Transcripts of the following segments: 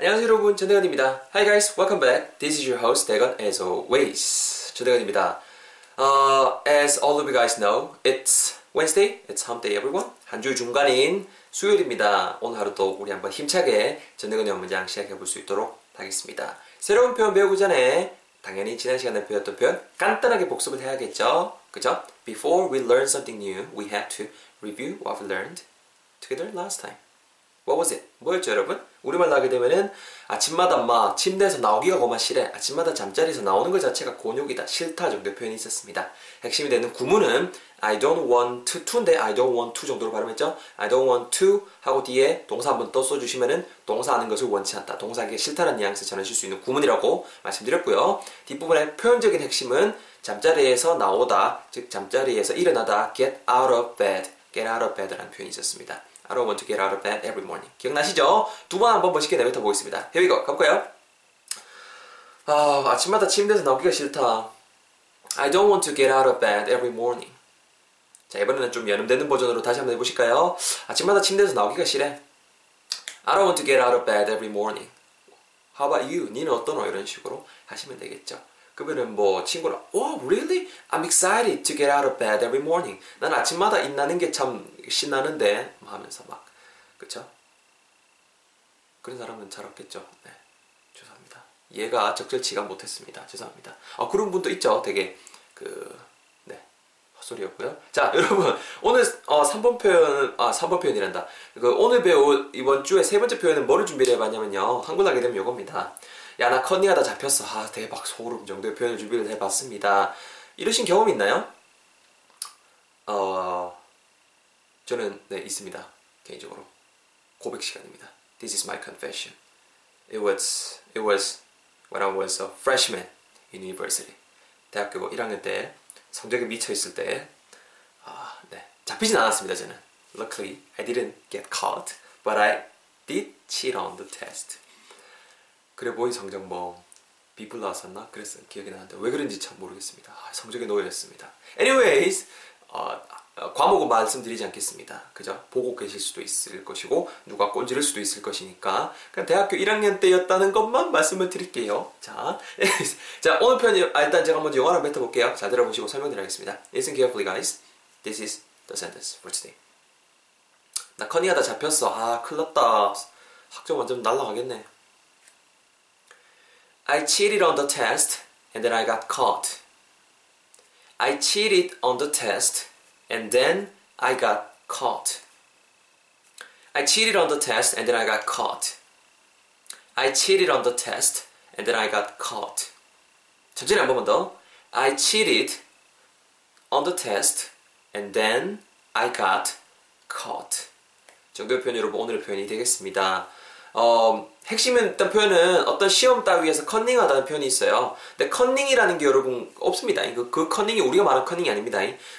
안녕하세요 여러분 전대건입니다. Hi guys, welcome back. This is your host 대건 as always. 전대건입니다. Uh, as all of you guys know, it's Wednesday. It's hump day everyone. 한 주 중간인 수요일입니다. 오늘 하루도 우리 한번 힘차게 전대건의 문장 시작해 볼 수 있도록 하겠습니다. 새로운 표현 배우기 전에 당연히 지난 시간에 배웠던 표현 간단하게 복습을 해야겠죠. 그죠? Before we learn something new, we have to review what we learned together last time. It? 뭐였죠, 여러분? 우리말 나게 되면은 아침마다 막 침대에서 나오기가 고마 싫어. 아침마다 잠자리에서 나오는 것 자체가 곤욕이다. 싫다 정도의 표현이 있었습니다. 핵심이 되는 구문은 I don't want to, to인데 I don't want to 정도로 발음했죠? I don't want to 하고 뒤에 동사 한번 또 써주시면은 동사 하는 것을 원치 않다. 동사하기 싫다는 뉘앙스 전하실 수 있는 구문이라고 말씀드렸고요. 뒷부분의 표현적인 핵심은 잠자리에서 나오다, 즉 잠자리에서 일어나다, get out of bed, get out of bed라는 표현이 있었습니다. I don't want to get out of bed every morning. 기억나시죠? 두 번 한번 멋있게 내뱉어 보겠습니다. Here we go. 가볼까요? 아, 아침마다 침대에서 나오기가 싫다. I don't want to get out of bed every morning. 자, 이번에는 좀 연음되는 버전으로 다시 한번 해보실까요? 아침마다 침대에서 나오기가 싫어. I don't want to get out of bed every morning. How about you? 니는 어떠노? 이런 식으로 하시면 되겠죠. 그러면은 뭐 친구랑 wow really? I'm excited to get out of bed every morning 난 아침마다 일나는 게 참 신나는데. 하면서 막 그쵸? 그런 사람은 잘 없겠죠. 네. 죄송합니다. 얘가 적절치가 못했습니다. 죄송합니다. 아 그런 분도 있죠. 되게 그네. 헛소리였고요. 자 여러분. 오늘 어 3번 표현 아 3번 표현이란다. 그 오늘 배울 이번 주에 세 번째 표현은 뭐를 준비를 해봤냐면요 한글 나게 되면 요겁니다 야, 나 컨닝 하다 잡혔어. 아, 대박, 소름 정도의 표현을 준비를 해봤습니다. 이러신 경험 있나요? 어, 저는, 네, 있습니다. 개인적으로. 고백 시간입니다. This is my confession. It was, it was when I was a freshman in university. 대학교 1학년 때, 성적에 미쳐 있을 때, 아, 네. 잡히진 않았습니다, 저는. Luckily, I didn't get caught, but I did cheat on the test. 그래 보이 성적 뭐 B 플러스였나? 그랬어 기억이 나는데 왜 그런지 참 모르겠습니다. 아, 성적에 노예였습니다. Anyways 어, 어, 과목은 말씀드리지 않겠습니다. 그죠? 보고 계실 수도 있을 것이고 누가 꼰지를 수도 있을 것이니까 그냥 대학교 1학년 때였다는 것만 말씀을 드릴게요. 자, 자 오늘 편 아, 일단 제가 먼저 영어를 뱉어볼게요. 잘 들어보시고 설명드리겠습니다. Listen carefully, guys. This is the sentence for today. 나 커닝하다 잡혔어. 아, 큰일 났다. 학점 완전 날라가겠네. I cheated on the test and then I got caught. I cheated on the test and then I got caught. I cheated on the test and then I got caught. I cheated on the test and then I got caught. 천천히 한 번만 더. I cheated on the test and then I got caught. 정도의 표현 여러분 오늘의 표현이 되겠습니다. 어, 핵심은 일단 표현은 어떤 시험 따위에서 컨닝하다는 표현이 있어요. 근데 컨닝이라는 게 여러분 없습니다. 그, 그 컨닝이 우리가 말하는 컨닝이 아닙니다.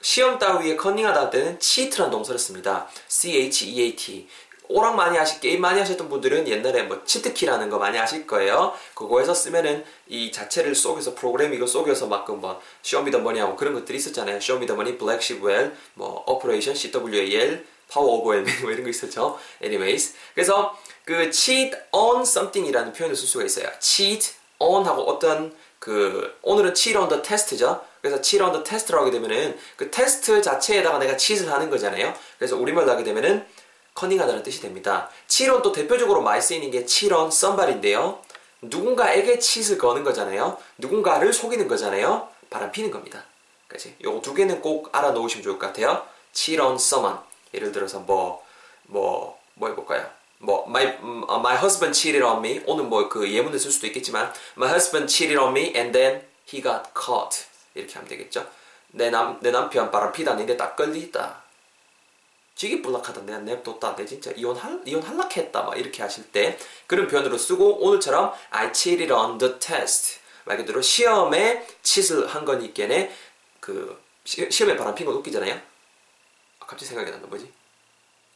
시험 따위에 컨닝하다 할 때는 cheat라는 동사를 씁니다. C-H-E-A-T. 오락 많이 하실, 게임 많이 하셨던 분들은 옛날에 뭐 치트키라는 거 많이 아실 거예요. 그거에서 쓰면은 이 자체를 속여서 프로그램 이거 속여서 막그뭐 show me the money 하고 그런 것들이 있었잖아요. 쇼미더머니, 블랙시브웰, 뭐 operation, CWAL, 파워 엘맨 뭐 이런 거 있었죠. anyways. 그래서 그 cheat on something이라는 표현을 쓸 수가 있어요. cheat on 하고 어떤 그 오늘은 cheat on the test죠. 그래서 cheat on the test라고 하게 되면은 그 테스트 자체에다가 내가 cheat을 하는 거잖아요. 그래서 우리말로 하게 되면은 커닝하다는 뜻이 됩니다. cheat on 또 대표적으로 많이 쓰이는 게 cheat on somebody인데요. 누군가에게 cheat을 거는 거잖아요. 누군가를 속이는 거잖아요. 바람 피는 겁니다. 그치? 요거 두 개는 꼭 알아놓으시면 좋을 것 같아요. cheat on someone. 예를 들어서 뭐, 뭐, 뭐 해볼까요? 뭐 my uh, my husband cheated on me. 오늘 뭐 그 예문을 쓸 수도 있겠지만 my husband cheated on me and then he got caught. 이렇게 하면 되겠죠? 내 남 내 남편 바람 피다니는데 딱 걸리다. 지기 불락하다. 내가 냅뒀다 내 진짜 이혼할 이혼 할락했다. 막 이렇게 하실 때 그런 표현으로 쓰고 오늘처럼 I cheated on the test. 말 그대로 시험에 치을 한 거니께네 그 시, 시험에 바람 핀거 웃기잖아요? 아, 갑자기 생각이 난다. 뭐지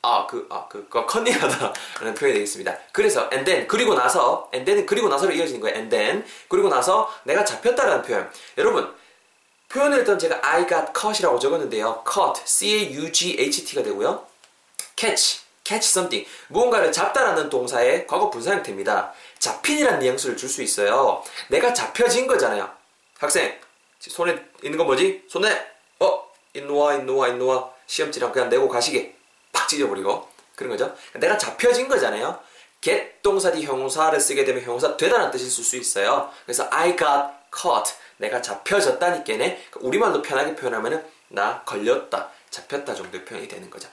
아, 그, 아, 그, 그, 컨닝하다 라는 표현이 되겠습니다. 그래서, and then, 그리고 나서, and then은 그리고 나서로 이어지는 거예요. and then, 그리고 나서 내가 잡혔다라는 표현. 여러분, 표현을 일단 제가 I got caught이라고 적었는데요. caught, C-A-U-G-H-T가 되고요. catch, catch something. 무언가를 잡다라는 동사의 과거 분사 형태입니다. 잡힌이라는 뉘앙스를 줄 수 있어요. 내가 잡혀진 거잖아요. 학생, 손에 있는 거 뭐지? 손에, 어, 인노아, 인노아, 인노아. 시험지랑 그냥 내고 가시게. 팍 찢어버리고. 그런 거죠. 내가 잡혀진 거잖아요. get 동사 뒤 형용사를 쓰게 되면 형용사 되다는 뜻을 쓸수 있어요. 그래서 I got caught. 내가 잡혀졌다니까네. 우리말로 편하게 표현하면은 나 걸렸다, 잡혔다 정도의 표현이 되는 거죠.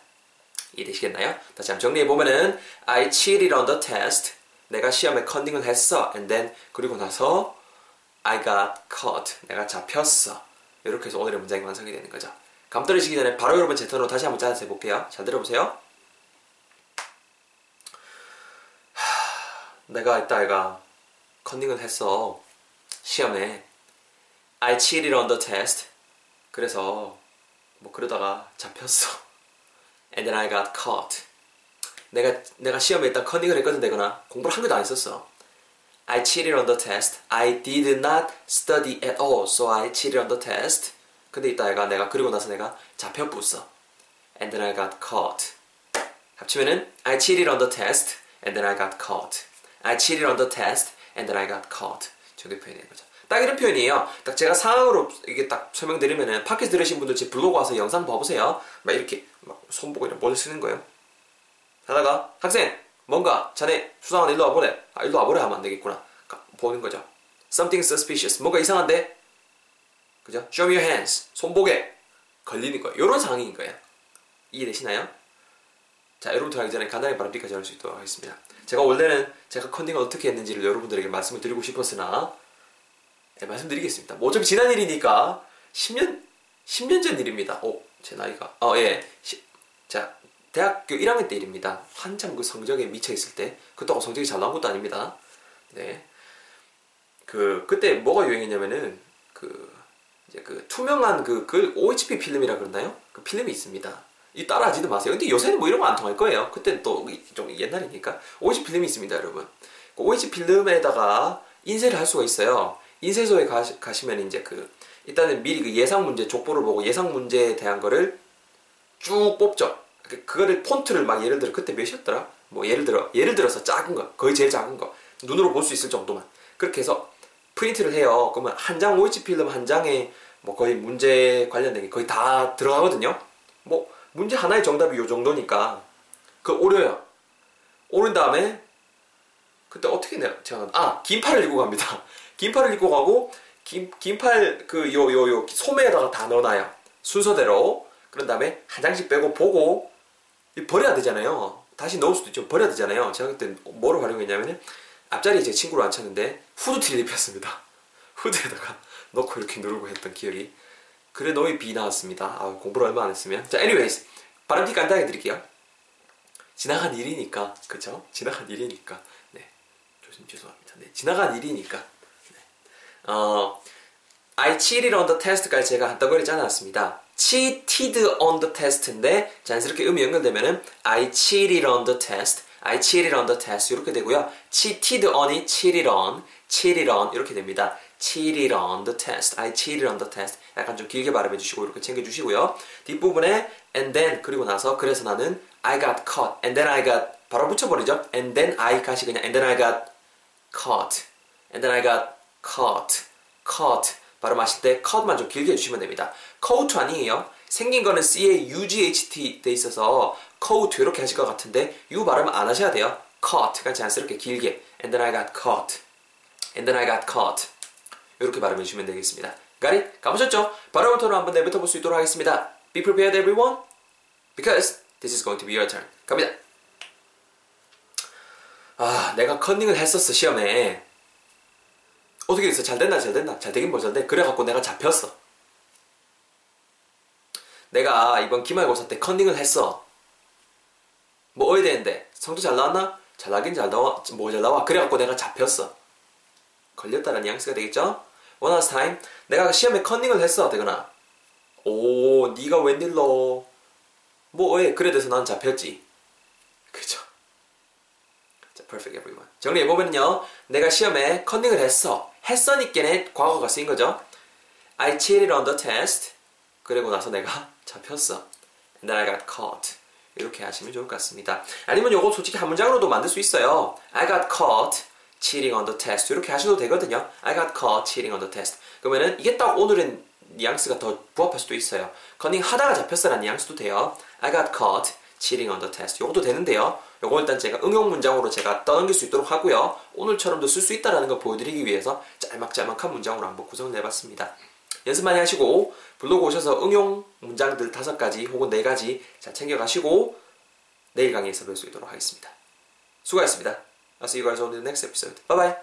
이해되시겠나요? 다시 한번 정리해보면은 I cheated on the test. 내가 시험에 컨닝을 했어. And then 그리고 나서 I got caught. 내가 잡혔어. 이렇게 해서 오늘의 문장이 완성이 되는 거죠. 감 떨어지기 전에 바로 여러분 제 턴으로 다시 한번 짜서 해볼게요. 잘 들어보세요. 내가 이따 애가 컨닝을 했어. 시험에 I cheated on the test. 그래서 뭐 그러다가 잡혔어. And then I got caught. 내가 내가 시험에 일단 컨닝을 했거든 되거나 공부를 한 개도 안 했었어. I cheated on the test. I did not study at all, so I cheated on the test. 근데 이따 애가 내가 그리고 나서 내가 잡혀붙어. And then I got caught. 합치면은 I cheated on the test, and then I got caught. I cheated on the test, and then I got caught. 저게 표현되는 거죠. 딱 이런 표현이에요. 딱 제가 상황으로 이게 딱 설명드리면은 팟캐스트 들으신 분들 제 블로그 와서 영상 봐보세요. 막 이렇게 막 손보고 이런 뭘 쓰는 거예요. 하다가 학생 뭔가 자네 수상한 일로 와보래. 아 일로 와보래 하면 안 되겠구나. 보는 거죠. Something suspicious. 뭔가 이상한데? 그죠? Show me your hands. 손보게. 걸리는 거예요. 이런 상황인 거예요. 이해되시나요? 자, 여러분들 하기 전에 간단히 바로 삐까지 할 수 있도록 하겠습니다. 제가 원래는 제가 컨닝을 어떻게 했는지를 여러분들에게 말씀을 드리고 싶었으나 네, 말씀드리겠습니다. 뭐 어차피 지난 일이니까 10년 10년 전 일입니다. 오, 제 나이가 어 예. 시, 자, 대학교 1학년 때 일입니다. 한참 그 성적에 미쳐 있을 때 그때가 성적이 잘 나온 것도 아닙니다. 네. 그 그때 뭐가 유행했냐면은 그 이제 그 투명한 그, 그 OHP 필름이라 그러나요? 그 필름이 있습니다. 이 따라하지도 마세요. 근데 요새는 뭐 이런 거 안 통할 거예요. 그때는 또 좀 옛날이니까. OH 필름이 있습니다, 여러분. 그 OH 필름에다가 인쇄를 할 수가 있어요. 인쇄소에 가시, 가시면 이제 그 일단은 미리 그 예상 문제 족보를 보고 예상 문제에 대한 거를 쭉 뽑죠. 그, 그거를 폰트를 막 예를 들어 그때 몇이었더라? 뭐 예를 들어 예를 들어서 작은 거 거의 제일 작은 거 눈으로 볼 수 있을 정도만 그렇게 해서 프린트를 해요. 그러면 한장 OH 필름 한 장에 뭐 거의 문제 관련된 게 거의 다 들어가거든요. 뭐 문제 하나의 정답이 요 정도니까 그 오려요. 오른 다음에 그때 어떻게 내가 제가 아 긴팔을 입고 갑니다. 긴팔을 입고 가고 긴, 긴팔 그 요 요 요 소매에다가 다 넣어놔요. 순서대로 그런 다음에 한 장씩 빼고 보고 버려야 되잖아요. 다시 넣을 수도 있죠. 버려야 되잖아요. 제가 그때 뭐로 활용했냐면은 앞자리에 제 친구를 앉혔는데 후드티를 입혔습니다. 후드에다가 넣고 이렇게 누르고 했던 기억이 그래 너희 B 나왔습니다. 아, 공부를 얼마 안 했으면. 자, anyways. 발음티 간단하게 드릴게요. 지나간 일이니까. 그죠? 지나간 일이니까. 네. 조심 죄송합니다. 네. 지나간 일이니까. 네. 어, I cheated on the test까지 제가 그러지 않았습니다. cheated on the test인데 자연스럽게 음이 연결되면은 I cheated on the test. I cheated on the test 이렇게 되고요. cheated on이 cheated on, cheated on 이렇게 됩니다. cheated on the test. I cheated on the test. 약간 좀 길게 발음해 주시고 이렇게 챙겨 주시고요. 뒷부분에 and then 그리고 나서 그래서 나는 I got caught. and then I got 바로 붙여버리죠. and then I got이 그냥 and then I got caught. and then I got caught. caught. 발음하실 때 caught,만 좀 길게 해주시면 됩니다. caught 아니에요. 생긴 거는 C에 UGHT 돼 있어서 caught 이렇게 하실 것 같은데 U 발음 안 하셔야 돼요. caught. 그냥 자연스럽게 길게 and then I got caught. and then I got caught. 이렇게 발음해 주시면 되겠습니다. It? 가보셨죠? 바로부터로 한번 내뱉어 볼 수 있도록 하겠습니다. Be prepared everyone, because this is going to be your turn. 갑니다. 아, 내가 컨닝을 했었어, 시험에. 어떻게 됐어? 잘 됐나, 잘 됐나? 잘 되긴 뭐잘 돼. 그래갖고 내가 잡혔어. 내가 이번 기말고사 때 컨닝을 했어. 뭐 어야 되는데? 성적 잘 나왔나? 잘 나긴 잘 나와. 뭐 잘 나와. 그래갖고 내가 잡혔어. 걸렸다는 뉘앙스가 되겠죠? One last time. 내가 시험에 컨닝을 했어, 되거나. 오, 네가 웬일로? 뭐, 왜? 그래 돼서 난 잡혔지. 그죠? 자, perfect everyone. 정리해보면요. 내가 시험에 컨닝을 했어. 했어니께네 과거가 쓰인 거죠. I cheated on the test. 그리고 나서 내가 잡혔어. And then I got caught. 이렇게 하시면 좋을 것 같습니다. 아니면 요거 솔직히 한 문장으로도 만들 수 있어요. I got caught cheating on the test. 이렇게 하셔도 되거든요. I got caught cheating on the test. 그러면은 이게 딱 오늘은 뉘앙스가 더 부합할 수도 있어요. 커닝 하다가 잡혔어라는 뉘앙스도 돼요. I got caught cheating on the test. 요것도 되는데요. 요거 일단 제가 응용 문장으로 제가 떠넘길 수 있도록 하고요. 오늘처럼도 쓸 수 있다는 걸 보여드리기 위해서 짤막짤막한 문장으로 한번 구성을 해봤습니다. 연습 많이 하시고 블로그 오셔서 응용 문장들 다섯 가지 혹은 네 가지 잘 챙겨가시고 내일 강의에서 뵐 수 있도록 하겠습니다. 수고하셨습니다. I'll see you guys on the next episode. Bye bye.